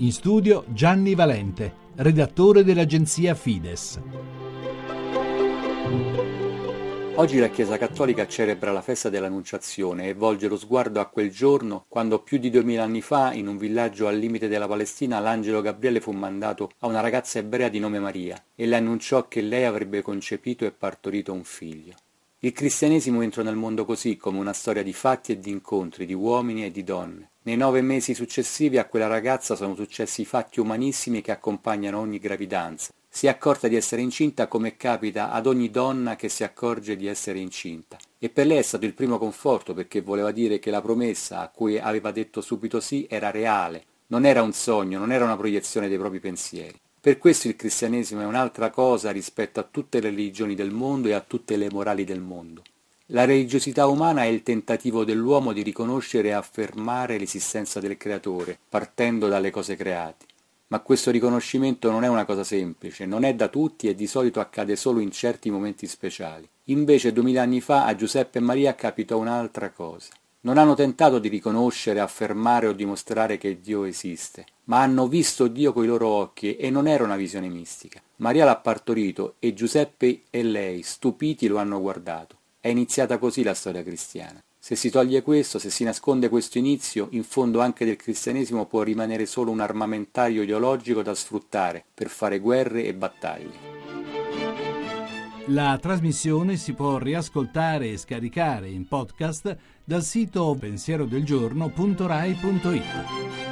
In studio Gianni Valente, redattore dell'agenzia Fides. Oggi la Chiesa Cattolica celebra la festa dell'Annunciazione e volge lo sguardo a quel giorno quando più di duemila anni fa, in un villaggio al limite della Palestina, l'angelo Gabriele fu mandato a una ragazza ebrea di nome Maria e le annunciò che lei avrebbe concepito e partorito un figlio. Il cristianesimo entrò nel mondo così, come una storia di fatti e di incontri, di uomini e di donne. Nei nove mesi successivi a quella ragazza sono successi fatti umanissimi che accompagnano ogni gravidanza. Si è accorta di essere incinta come capita ad ogni donna che si accorge di essere incinta. E per lei è stato il primo conforto perché voleva dire che la promessa a cui aveva detto subito sì era reale, non era un sogno, non era una proiezione dei propri pensieri. Per questo il cristianesimo è un'altra cosa rispetto a tutte le religioni del mondo e a tutte le morali del mondo. La religiosità umana è il tentativo dell'uomo di riconoscere e affermare l'esistenza del creatore, partendo dalle cose create. Ma questo riconoscimento non è una cosa semplice, non è da tutti e di solito accade solo in certi momenti speciali. Invece duemila anni fa a Giuseppe e Maria capitò un'altra cosa. Non hanno tentato di riconoscere, affermare o dimostrare che Dio esiste, ma hanno visto Dio coi loro occhi e non era una visione mistica. Maria l'ha partorito e Giuseppe e lei, stupiti, lo hanno guardato. È iniziata così la storia cristiana. Se si toglie questo, se si nasconde questo inizio, in fondo anche del cristianesimo può rimanere solo un armamentario ideologico da sfruttare per fare guerre e battaglie. La trasmissione si può riascoltare e scaricare in podcast dal sito pensierodelgiorno.rai.it.